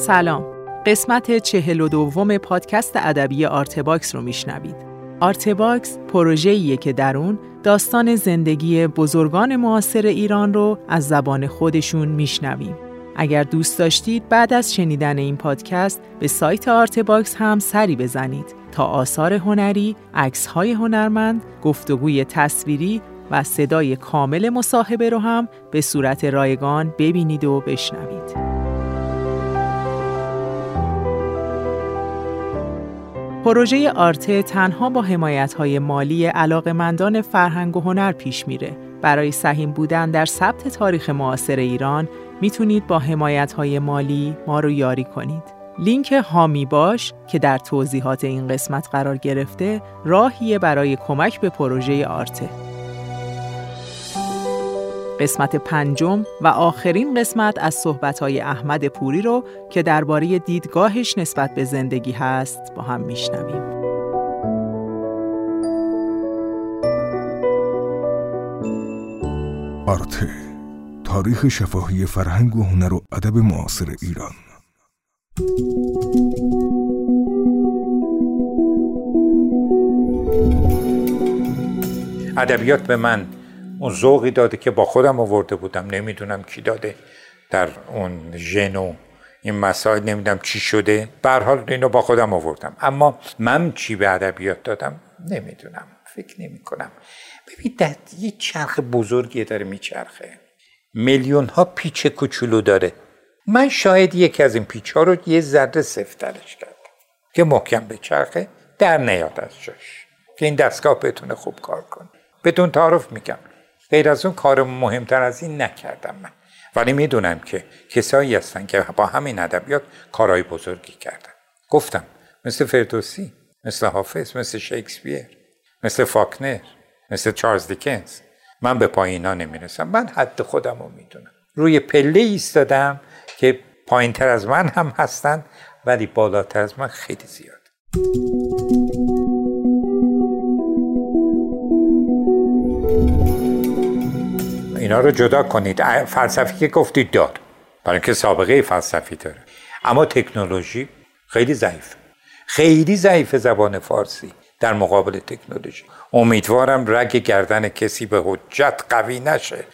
سلام. قسمت چهل و دوم پادکست ادبی آرتباکس رو میشنوید. آرتباکس پروژه‌ایه که در اون داستان زندگی بزرگان معاصر ایران رو از زبان خودشون میشنویم. اگر دوست داشتید بعد از شنیدن این پادکست به سایت آرتباکس هم سری بزنید تا آثار هنری، عکس‌های هنرمند، گفتگوی تصویری و صدای کامل مصاحبه رو هم به صورت رایگان ببینید و بشنوید. پروژه آرته تنها با حمایت‌های مالی علاقمندان فرهنگ و هنر پیش میره. برای سهیم بودن در ثبت تاریخ معاصر ایران می‌تونید با حمایت‌های مالی ما رو یاری کنید. لینک هامی باش که در توضیحات این قسمت قرار گرفته راهیه برای کمک به پروژه آرته. قسمت پنجم و آخرین قسمت از صحبتهای احمد پوری رو که درباره دیدگاهش نسبت به زندگی هست با هم میشنویم. آرته تاریخ شفاهی فرهنگ و هنر و ادب معاصر ایران ادبیات به من اون ذوقی داده که با خودم آورده بودم. نمی‌دونم کی داده در اون ژن این مسائل نمی‌دونم چی شده. به حال اینو با خودم آوردم. اما من چی به ادبیات دادم؟ نمی‌دونم. فکر نمی کنم ببین یه چرخ بزرگی داره میچرخه. میلیون ها پیچ کوچولو داره. من شاید یکی از این پیچ ها رو یه ذره سفترش کردم که محکم به چرخه در نیاد از جاش. که این دستگاه بتونه خوب کار کنه. بدون تعارف میگم. غیر از اون کار مهمتر از این نکردم من. ولی می‌دونم که کسایی هستن که با همین ادبیات کارهای بزرگی کردن. گفتم مثل فردوسی مثل حافظ مثل شکسپیر مثل فاکنر مثل چارلز دیکنز. من به پایینا نمی‌رسم. من حد خودم رو می‌دونم. روی پله ایستادم که پایین تر از من هم هستن ولی بالاتر از من خیلی زیاد. اینا رو جدا کنید. فلسفی که گفتید دار برای اینکه سابقه فلسفی داره. اما تکنولوژی خیلی ضعیف. خیلی ضعیف زبان فارسی در مقابل تکنولوژی. امیدوارم رگ گردن کسی به حجت قوی نشه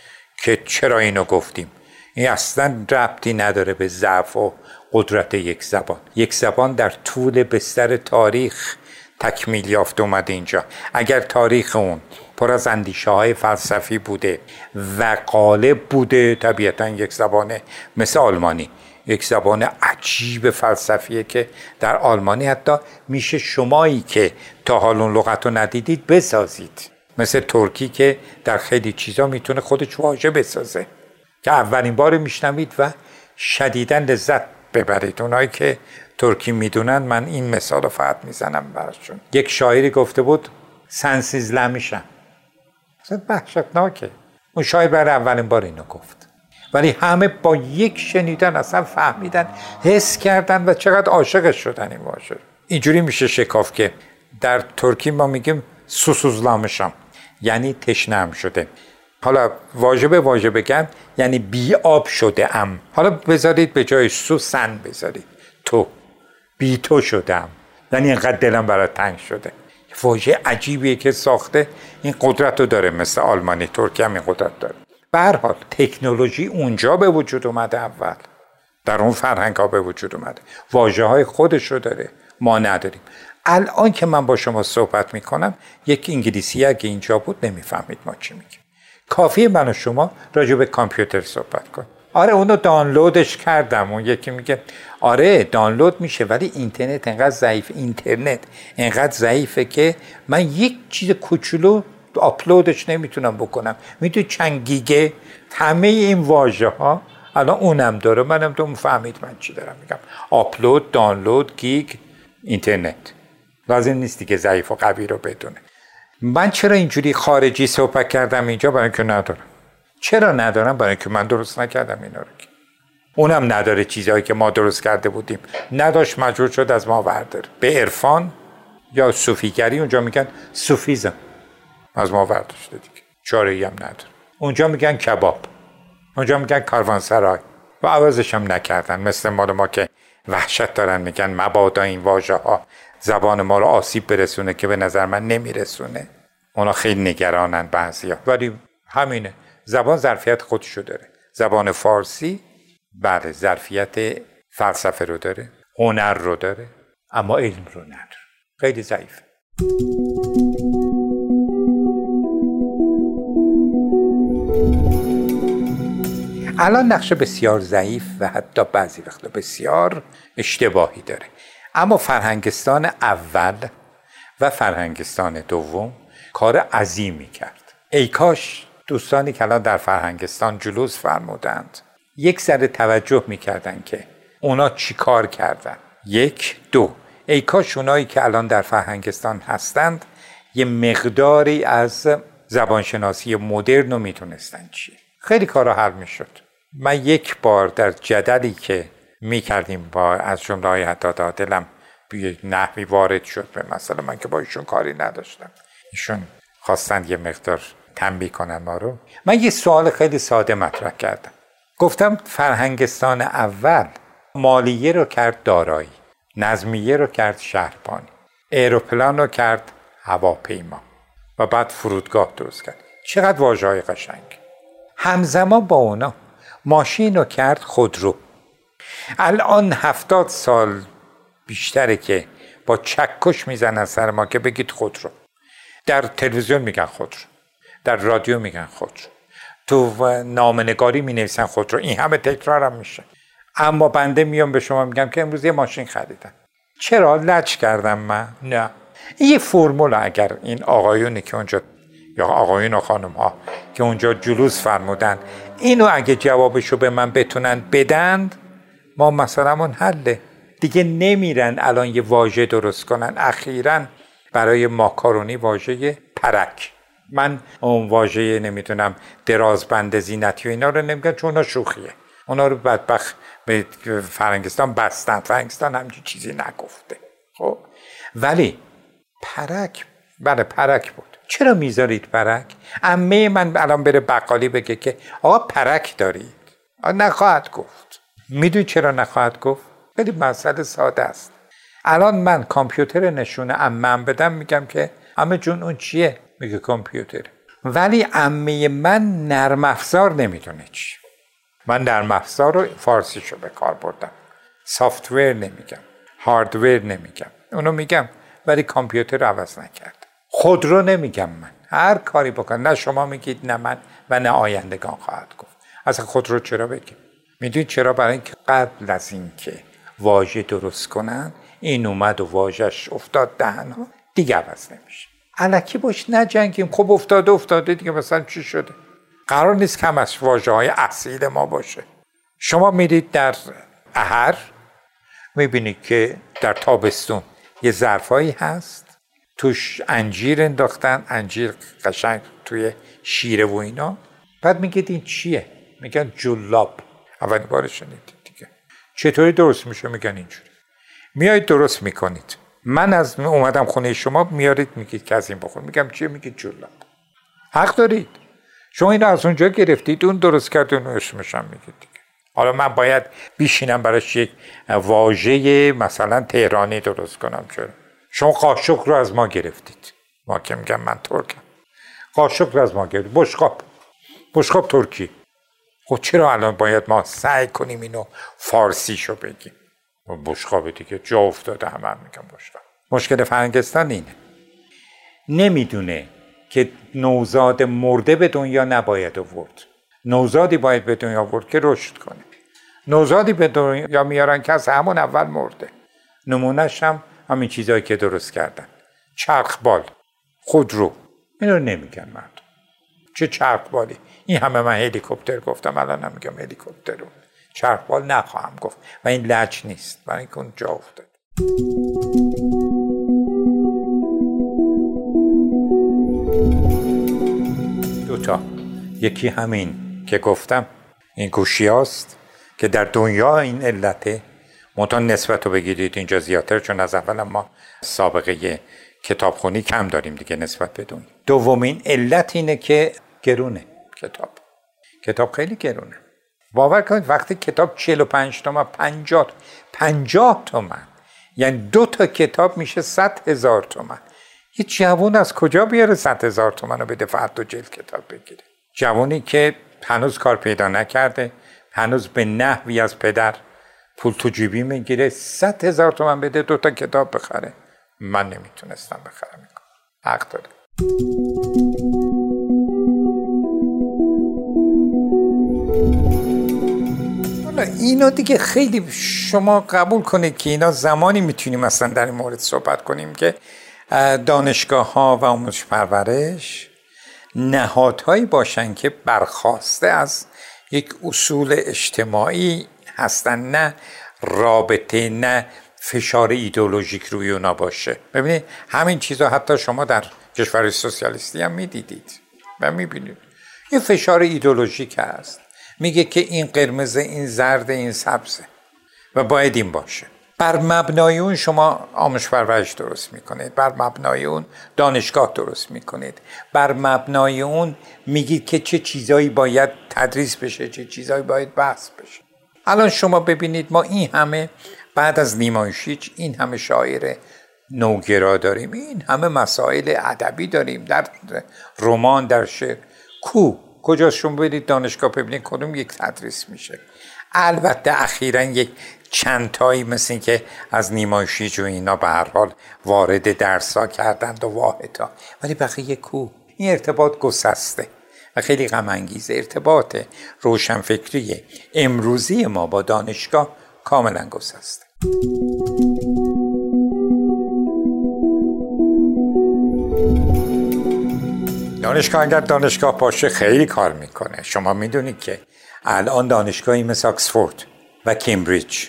که چرا اینو گفتیم. این اصلا ربطی نداره به ضعف و قدرت یک زبان. یک زبان در طول بستر تاریخ تکمیل یافت اومده اینجا. اگر تاریخ اون پر از اندیشه های فلسفی بوده و قالب بوده طبیعتا یک زبان مثل آلمانی یک زبان عجیب فلسفیه که در آلمانی حتی میشه شمایی که تا حال اون لغت رو ندیدید بسازید. مثل ترکی که در خیلی چیزا می‌تونه خودش واژه بسازه. که اولین بار میشنوید و شدیدا لذت ببرید. اونایی که ترکی می‌دونن من این مثال رو فقط می‌زنم براشون. یک شاعری گفته بود سنسیزله میشم. اصلا وحشتناکه. اون شاعر برای اولین بار اینو گفت. ولی همه با یک شنیدن اصلا فهمیدن حس کردن و چقدر عاشقش شدن این واژه. اینجوری میشه شکاف که در ترکی ما میگیم سوسوزلامشم یعنی تشنم شده. حالا واژه به واژه یعنی بی آب شده ام. حالا بذارید به جای سوسن بذارید. تو بی تو شدم. یعنی اینقدر دلم برای تنگ شده. واژه عجیبیه که ساخته. این قدرت رو داره. مثل آلمانی ترکی هم این قدرت داره. به تکنولوژی اونجا به وجود اومده اول. در اون فرهنگ ها به وجود اومده. واژه های خودش رو داره. ما نداریم. الان که من با شما صحبت می‌کنم یک انگلیسی اگه اینجا بود نمی‌فهمید ما چی میگیم. کافیه من و شما راجع به کامپیوتر صحبت کن آره اونو دانلودش کردم. اون یکی میگه آره دانلود میشه ولی اینترنت انقدر ضعیف اینترنت انقدر ضعیفه که من یک چیز کوچولو آپلودش نمی‌تونم بکنم. می‌دونی چند گیگه؟ همه این واژه ها الان اونم داره منم تو فهمید من چی دارم میگم. آپلود دانلود گیگ اینترنت. لازم نیستی که ضعیف و قوی رو بدونه. من چرا اینجوری خارجی صحبت کردم اینجا؟ برای اینکه ندارم. چرا ندارم برای اینکه من درست نکردم اینا رو اونم نداره چیزهایی که ما درست کرده بودیم. نداشت مجبور شد از ما ورداره. به عرفان یا صوفیگری اونجا میگن صوفیزم. از ما ورداشته دیگه. چاره هم نداره. اونجا میگن کباب. اونجا میگن کاروانسرای. و عوضش هم نکردن. مثل مال ما که وحشت دارن. میگن مبادا این واژه ها زبان ما رو آسیب برسونه که به نظر من نمیرسونه. اونا خیلی نگرانن بعضیا. ولی همینه. زبان ظرفیت خودشو داره. زبان فارسی بله ظرفیت فلسفه رو داره هنر رو داره اما علم رو نداره. خیلی ضعیفه. الان نقشه بسیار ضعیف و حتی بعضی وقتا بسیار اشتباهی داره. اما فرهنگستان اول و فرهنگستان دوم کار عظیمی کرد. ای کاش دوستانی که الان در فرهنگستان جلوس فرمودند. یک ذره توجه می‌کردن که اونا چی کار کردن. یک دو. ای کاش اونایی که الان در فرهنگستان هستند یه مقداری از زبانشناسی مدرن رو می‌تونستن چیه. خیلی کارا حل می‌شد. من یک بار در جدلی که می‌کردیم با از جمله های حتی دلم به نحوی وارد شد. به مثلا من که با ایشون کاری نداشتم. ایشون خواستند یه مقدار تنبیه کنن ما رو. من یه سوال خیلی ساده مطرح کردم. گفتم فرهنگستان اول مالیه رو کرد دارایی نظمیه رو کرد شهربانی ایروپلان رو کرد هواپیما و بعد فرودگاه درست کرد. چقدر واجه قشنگ. همزمان با اونا ماشین رو کرد خودرو. الان هفتاد سال بیشتره که با چکش می‌زنن سر ما که بگید خودرو. در تلویزیون میگن خودرو. در رادیو میگن خودرو. تو نامنگاری می نویسن خودرو. این همه تکرارم میشه. اما بنده میام به شما میگم که امروز یه ماشین خریدم. چرا؟ لچ کردم من. نه. این یه فرمول اگر این آقایونی که اونجا یا آقایون و خانم ها که اونجا جلوس فرمودن اینو اگه جوابشو به من بتونن بدند ما مثلا اون حله. دیگه نمیرن الان یه واژه درست کنن. اخیرا برای ماکارونی واژه پرک. من اون واژه نمی‌تونم درازبند زینتی و اینا رو نمیگم چون اونا شوخیه. اونا رو بدبخت به فرنگستان بستن. فرنگستان همچین چیزی نگفته. خب؟ ولی پرک بله پرک بود. چرا می‌ذارید پرک؟ امه من الان بره بقالی بگه که آقا پرک دارید. نخواهد گفت. می‌دونی چرا نخواهد گفت؟ خیلی مسئله ساده است. الان من کامپیوتر نشونه امم بدم میگم که امه جون اون چیه؟ میگه کامپیوتر. ولی امه من نرم افزار نمی‌دونه چی. من نرم افزار رو فارسیشو به کار بردم. سافتور نمیگم. هاردور نمیگم. اونو میگم ولی کامپیوتر رو عوض نکرد. خودرو نمیگم من. هر کاری بکن. نه شما میگید نه من و نه آیندگان خواهد گفت. اصلا خودرو چرا بگیم می‌دونید چرا؟ برای اینکه قبل از اینکه واژه درست کنن این اومد و واژش افتاد دهن دیگه عوض نمیشه. علکی باش نجنگیم خب افتاده افتاده دیگه مثلا چی شده؟ قرار نیست کم از واجه های اصیل ما باشه. شما میرید در اهر می‌بینید که در تابستون یه ظرفایی هست. توش انجیر انداختن انجیر قشنگ توی شیره و اینا. بعد میگید این چیه؟ میگن جلاب. اول بار شنیدید دیگه. چطوری درست میشه؟ میگن اینجوری. میایید درست می‌کنید. من از اومدم خونه شما میارید میگید که از این بخور. میگم چیه؟ میگید جلاب حق دارید. شما اینو از اونجا گرفتید اون درست کرد اون اسمش هم میگید حالا من باید بیشینم براش یک واژه مثلا تهرانی درست کنم. چرا؟ شما قاشق رو از ما گرفتید. ما که میگم من ترکم. قاشق رو از ما گرفتید. بشقاب. بشقاب ترکی. خب چرا الان باید ما سعی کنیم اینو فارسی شو بگیم؟ بشقاب دیگه جا افتاده همه هم میگم بشقاب. مشکل فرنگستان اینه. نمی‌دونه که نوزاد مرده به دنیا نباید آورد. نوزادی باید به دنیا آورد که رشد کنه. نوزادی به دنیا میارن که از همون اول مرده. نمونهش هم همین چیزهایی که درست کردن. چرخبال خودرو اینو نمیگن مردم. چه چرخبالی این همه من هلیکوپتر گفتم الان هم میگم هلیکوپتر رو. چرخبال نخواهم گفت و این لج نیست. برای اینکه اون جا افتاد. دوتا یکی همین که گفتم. این گوشی هاست که در دنیا این علته. منتها نسبت رو بگیرید اینجا زیادتر چون از اول ما سابقه کتابخونی کم داریم دیگه نسبت به دنیا. دومین علت اینه که گرونه کتاب. کتاب خیلی گرونه. باور کنید وقتی کتاب 45 تومن 50 50 تومن. یعنی دو تا کتاب میشه 100 هزار تومن. یه جوون از کجا بیاره 100 هزار تومن رو بده فقط دو جلد کتاب بگیره؟ جوونی که هنوز کار پیدا نکرده هنوز به نحوی از پدر پول تو جیبی می‌گیره 100 هزار تومن بده دو تا کتاب بخره. من نمی‌تونستم بخرم. حق داره. حالا اینا دیگه خیلی شما قبول کنید که اینا زمانی می‌تونیم مثلا در این مورد صحبت کنیم که دانشگاه ها و آموزش پرورش نهادهایی باشن که برخواسته از یک اصول اجتماعی هستن نه رابطه نه فشار ایدولوژیک روی اونا باشه. ببینید همین چیزا حتی شما در کشور سوسیالیستی هم می‌دیدید و می‌بینید. یه فشار ایدولوژیک هست. میگه که این قرمز این زرد این سبزه. و باید این باشه. بر مبنای اون شما آموزش پرورش درست می‌کنید. بر مبنای اون دانشگاه درست می‌کنید. بر مبنای اون میگید که چه چیزایی باید تدریس بشه چه چیزایی باید بحث بشه. الان شما ببینید ما این همه بعد از نیمایشیچ این همه شاعر نوگرا داریم. این همه مسائل ادبی داریم. در رمان در شعر. کو؟ کجا شما برید دانشگاه ببینید کدوم یک تدریس میشه؟ البته اخیرا یک چند تایی مثل که از نیمایشیج و اینا به هر حال وارد درسا کردند و واحدا ولی بقیه کو. این ارتباط گسسته و خیلی غم انگیز ارتباط روشنفکری امروزی ما با دانشگاه کاملا گسسته. دانشگاه اگر دانشگاه باشه خیلی کار می‌کنه. شما می‌دونید که الان دانشگاهی مثل آکسفورد و کمبریج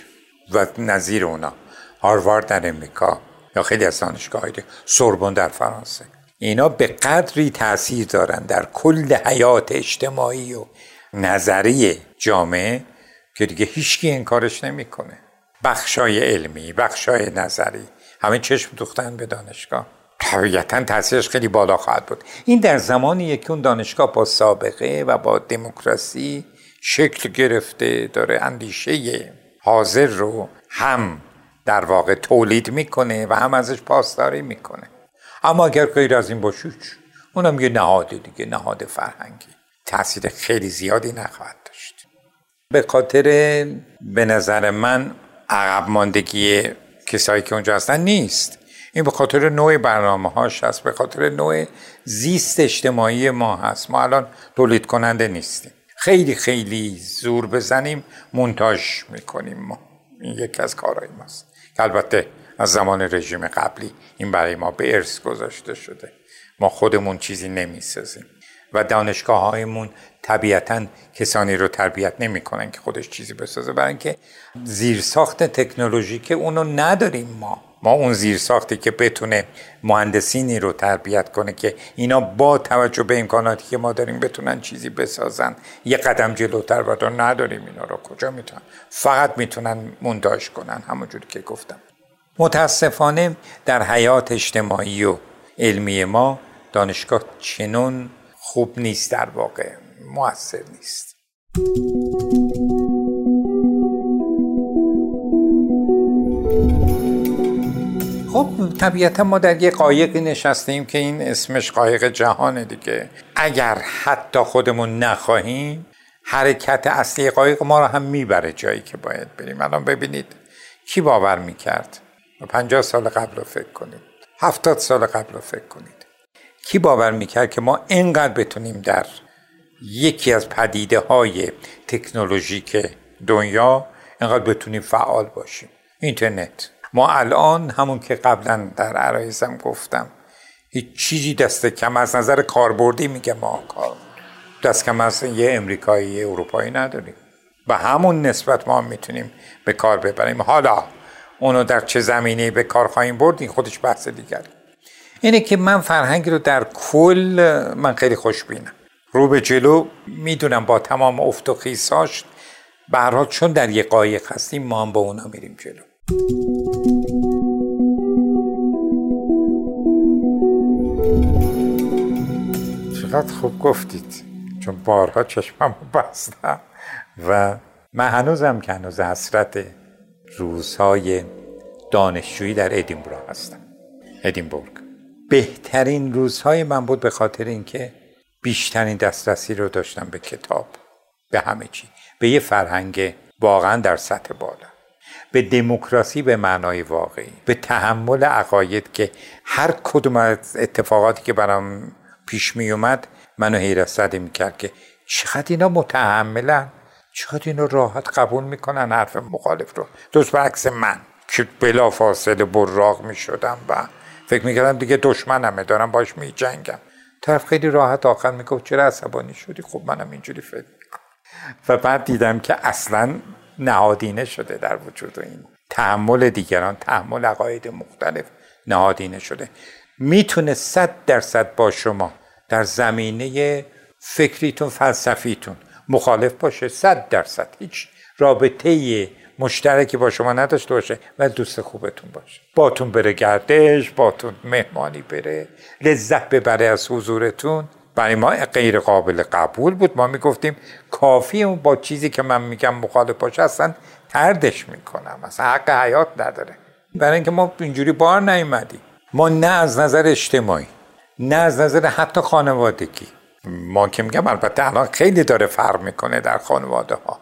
و نظیر اونا هاروارد در امریکا یا خیلی از دانشگاه های سوربون در فرانسه اینا به قدری تاثیر دارن در کل حیات اجتماعی و نظری جامعه که دیگه هیچکی این کارش نمی‌کنه. بخشای علمی بخشای نظری همه چشم دوختن به دانشگاه. طبیعتا تاثیرش خیلی بالا خواهد بود. این در زمانی که اون دانشگاه با سابقه و با دموکراسی شکل گرفته داره اندیشه حاضر رو هم در واقع تولید می‌کنه و هم ازش پاسداری می‌کنه. اما اگر غیر از این باشه اونم یه نهاد دیگه نهاد فرهنگی. تاثیر خیلی زیادی نخواهد داشت. به خاطر به نظر من عقب ماندگی کسایی که اونجا هستن نیست. این به خاطر نوع برنامه هاش هست به خاطر نوع زیست اجتماعی ما هست. ما الان تولید کننده نیستیم. خیلی خیلی زور بزنیم منتاج می‌کنیم ما. این یکی از کارهای ماست. که البته از زمان رژیم قبلی این برای ما به ارث گذاشته شده. ما خودمون چیزی نمی‌سازیم. و دانشگاه هایمون طبیعتا کسانی رو تربیت نمی‌کنن که خودش چیزی بسازه برای اینکه زیرساخت تکنولوژیک اونو نداریم ما. ما اون زیر ساختی که بتونه مهندسینی رو تربیت کنه که اینا با توجه به امکاناتی که ما داریم بتونن چیزی بسازن. یه قدم جلوتر و نداریم اینا رو. کجا می‌تونن؟ فقط می‌تونن مونداش کنن. همونجور که گفتم. متاسفانه در حیات اجتماعی و علمی ما دانشگاه چنون خوب نیست. در واقع موثر نیست. خب طبیعتا ما در یه قایقی نشستیم که این اسمش قایق جهانه دیگه. اگر حتی خودمون نخواهیم حرکت اصلی قایق ما رو هم می‌بره جایی که باید بریم. الان ببینید کی باور می‌کرد؟ پنجاه سال قبل رو فکر کنید. هفتاد سال قبل رو فکر کنید. کی باور می‌کرد که ما اینقدر بتونیم در یکی از پدیده های تکنولوژیک دنیا اینقدر بتونیم فعال باشیم؟ اینترنت. ما الان همون که قبلا در عرایزم گفتم هیچ چیزی دست کم از نظر کاربردی میگه ما کار دست کم از یه امریکایی یه اروپایی نداریم. به همون نسبت ما می‌تونیم به کار ببریم. حالا اونو در چه زمینه به کار خواهیم برد این خودش بحث دیگر. اینه که من فرهنگ رو در کل من خیلی خوشبینم. رو به جلو می‌دونم با تمام افت و خیساش به چون در یه قایق هستیم ما هم با اونا میریم جلو. چقدر خوب گفتید چون بارها چشمم بستم و من هنوزم که هنوز حسرت روزهای دانشجویی در ادینبرا هستم. ادینبورگ. بهترین روزهای من بود به خاطر اینکه بیشترین دسترسی رو داشتم به کتاب به همه چی. به یه فرهنگ واقعا در سطح بالا. به دموکراسی به معنای واقعی به تحمل عقاید که هر کدوم از اتفاقاتی که برام پیش می اومد منو حیرت زده می‌کرد که چقدر اینا متحملن چقدر اینو راحت قبول می‌کنن حرف مخالف رو. دوست برعکس من که بلا فاصله براغ می‌شدم و فکر می‌کردم دیگه دشمنمه دارم باش میجنگم. طرف خیلی راحت آخر می‌گفت چرا عصبانی شدی؟ خب منم اینجوری فکر و بعد دیدم که اصلا نهادینه شده در وجود این تحمل دیگران تحمل عقاید مختلف نهادینه شده. می‌تونه صد درصد با شما در زمینه فکریتون فلسفیتون مخالف باشه. صد درصد. هیچ رابطه مشترکی با شما نداشته باشه و دوست خوبتون باشه. باتون بره گردش باتون مهمانی بره لذت ببره از حضورتون. برای ما غیر قابل قبول بود. ما می‌گفتیم کافی با چیزی که من میگم مخالف باشه اصلا تردش می‌کنم. اصلا حق حیات نداره. برای اینکه ما اینجوری بار نیومدیم. ما نه از نظر اجتماعی نه از نظر حتی خانوادگی. ما که میگم البته الان خیلی داره فرق می‌کنه در خانواده ها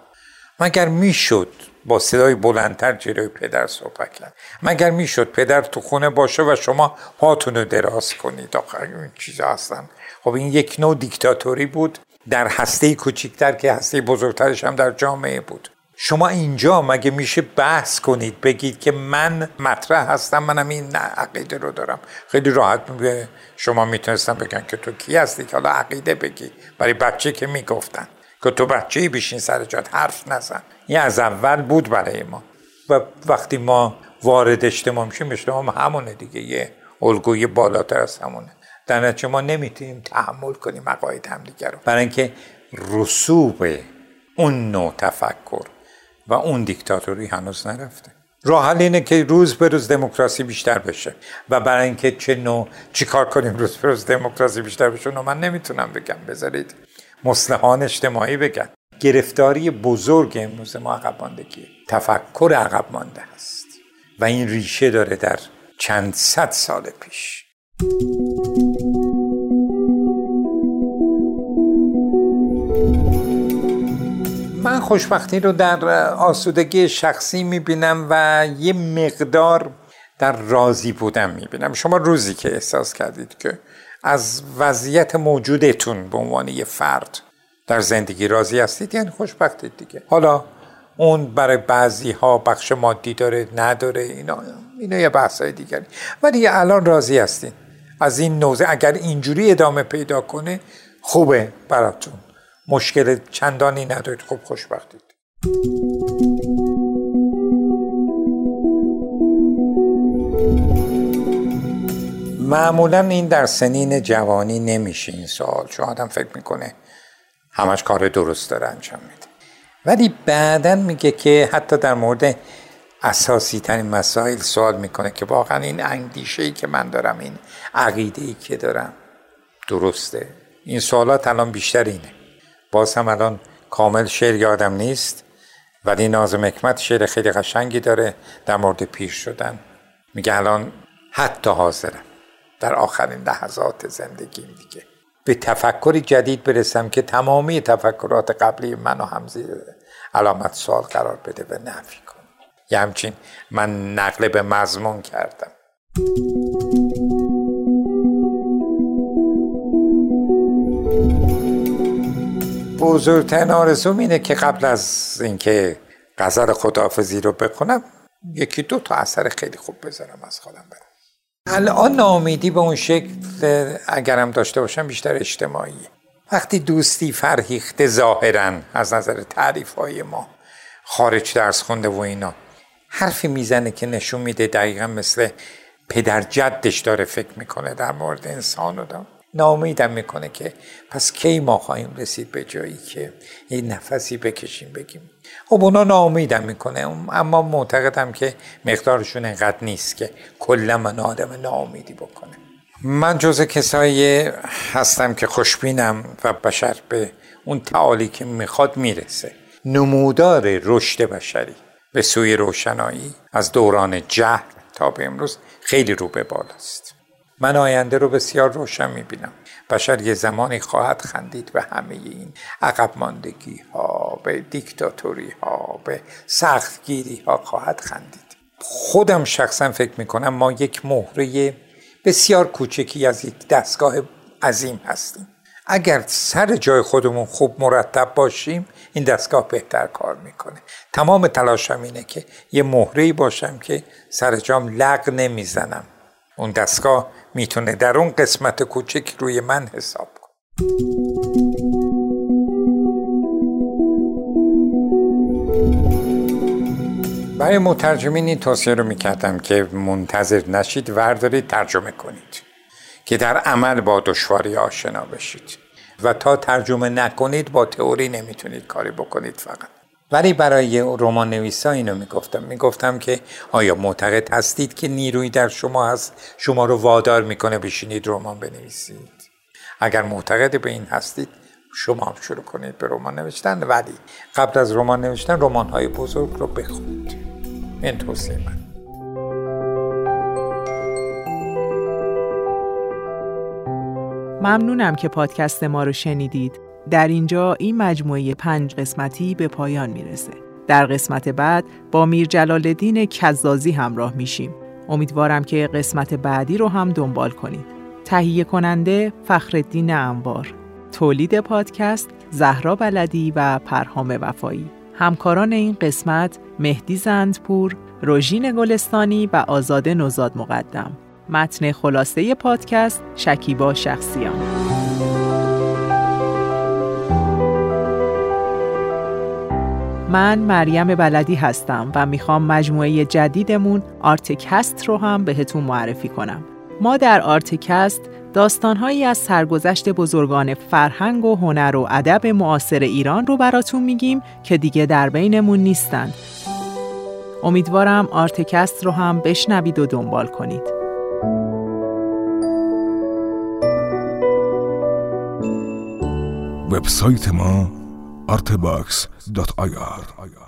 مگر می‌شد با صدای بلندتر جلوی پدر صحبت کرد؟ مگر می‌شد پدر تو خونه باشه و شما پاتون رو دراز کنید؟ آخر این چیزا هستن. خب این یک نوع دیکتاتوری بود در هسته کوچیکتر که هسته بزرگترش هم در جامعه بود. شما اینجا مگه میشه بحث کنید بگید که من مطرح هستم منم این عقیده رو دارم. خیلی راحت به شما می‌تونستم بگن که تو کی هستی؟ که حالا عقیده بگی. برای بچه که می‌گفتن. که تو بچه بیشین سر جات حرف نزن. این از اول بود برای ما. و وقتی ما وارد اجتماع میشیم اجتماع همونه دیگه. یه الگوی بالاتر از همونه. در نتیجه ما نمی‌تونیم تحمل کنیم عقاید همدیگه رو. برای اینکه رسوب اون نوع تفکر و اون دیکتاتوری هنوز نرفته. راه حل اینه که روز به روز دموکراسی بیشتر بشه و برای اینکه چه نوع چیکار کنیم روز به روز دموکراسی بیشتر بشه اونو من نمی‌تونم بگم بذارید مصلحان اجتماعی بگن. گرفتاری بزرگ امروز ما عقب ماندگی. تفکر عقب مانده است و این ریشه داره در چند صد سال پیش من خوشبختی رو در آسودگی شخصی می‌بینم و یه مقدار در راضی بودن می‌بینم. شما روزی که احساس کردید که از وضعیت موجودتون به عنوان یه فرد در زندگی راضی هستید یعنی خوشبختید دیگه. حالا اون برای بعضی ها بخش مادی داره نداره اینا اینا یه بحث های دیگری. ولی الان راضی هستین. از این نوزه اگر اینجوری ادامه پیدا کنه خوبه براتون. مشکل چندانی ندارید. خوب خوشبختید. معمولا این در سنین جوانی نمیشه این سوال. چون آدم فکر می‌کنه همش کار درست داره انجام میده. ولی بعدا میگه که حتی در مورد اساسی ترین مسائل سوال می‌کنه که واقعا این اندیشه ای که من دارم این عقیده ای که دارم درسته؟ این سوالات الان بیشتر اینه. باز هم الان کامل شعر یادم نیست ولی نازم حکمت شعر خیلی قشنگی داره در مورد پیر شدن. میگه الان حتی حاضرم. در آخرین لحظات زندگیم دیگه. به تفکری جدید برسم که تمامی تفکرات قبلی منو هم زیر علامت سوال قرار بده و نفی کنه یه همچین من نقل به مضمون کردم. بزرگترین آرزوم اینه که قبل از اینکه غزل خداحافظی رو بخونم یکی دو تا اثر خیلی خوب بذارم از خودم برم. الان ناامیدی به اون شکل اگرم داشته باشم بیشتر اجتماعی. وقتی دوستی فرهیخته ظاهرا از نظر تعریف های ما خارج درس خونده و اینا حرفی می‌زنه که نشون میده دقیقا مثل پدر جدش داره فکر می‌کنه در مورد انسان و دام. ناامیدم می‌کنه که پس کی ما خواهیم رسید به جایی که یه نفسی بکشیم بگیم. خب اونا ناامیدم می‌کنه اما معتقدم که مقدارشون انقدر نیست که کلا من آدم ناامیدی بکنه. من جز کسایی هستم که خوشبینم و بشر به اون تعالی که می‌خواد می‌رسه. نمودار رشد بشری. به سوی روشنایی از دوران جهل تا به امروز خیلی رو به بالاست. من آینده رو بسیار روشن می‌بینم. بشر یه زمانی خواهد خندید به همه این عقب ماندگی ها به دیکتاتوری ها به سختگیری ها خواهد خندید. خودم شخصا فکر می‌کنم ما یک مهره بسیار کوچکی از یک دستگاه عظیم هستیم. اگر سر جای خودمون خوب مرتب باشیم این دستگاه بهتر کار می‌کنه. تمام تلاشم اینه که یه مهره باشم که سر جام لغ نمی‌زنم. اون دستگاه می‌تونه در اون قسمت کوچک روی من حساب کنه. برای مترجمین این توصیه رو می‌کردم که منتظر نشید وردارید ترجمه کنید. که در عمل با دشواری آشنا بشید. و تا ترجمه نکنید با تئوری نمی‌تونید کاری بکنید فقط. ولی برای رمان نویسا اینو می‌گفتم. می‌گفتم که آیا معتقد هستید که نیروی در شما هست؟ شما رو وادار می‌کنه بشینید رمان بنویسید. اگر معتقد به این هستید شما هم شروع کنید به رمان نوشتن. ولی قبل از رمان نوشتن رمان های بزرگ رو بخونید. این توصیه من. ممنونم که پادکست ما رو شنیدید. در اینجا این مجموعه پنج قسمتی به پایان می‌رسه. در قسمت بعد با میر جلال الدین کزازی همراه میشیم. امیدوارم که قسمت بعدی رو هم دنبال کنید. تهیه کننده فخردین انبار. تولید پادکست زهرا بلدی و پرهام وفایی. همکاران این قسمت مهدی زندپور، روژین گلستانی و آزاده نوزاد مقدم. متن خلاصه پادکست شکیبا شخصیان. من مریم بلدی هستم و می‌خوام مجموعه جدیدمون آرتکست رو هم بهتون معرفی کنم. ما در آرتکست داستانهایی از سرگذشت بزرگان فرهنگ و هنر و ادب معاصر ایران رو براتون میگیم که دیگه در بینمون نیستند امیدوارم آرتکست رو هم بشنوید و دنبال کنید. وبسایت ما artbox.ir